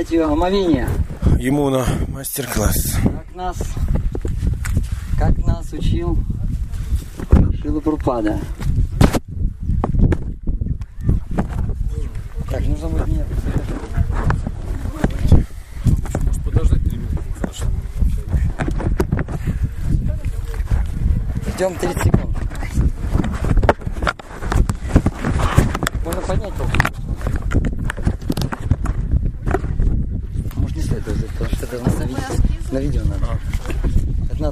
дайте омовение. Ему на мастер-класс. Как нас, как нас учил Шила Прупада. Так, нужно будет мне Может подождать три минуты? Хорошо. Ждем 30 секунд. это уже, потому что это на, на видео надо. А. Это надо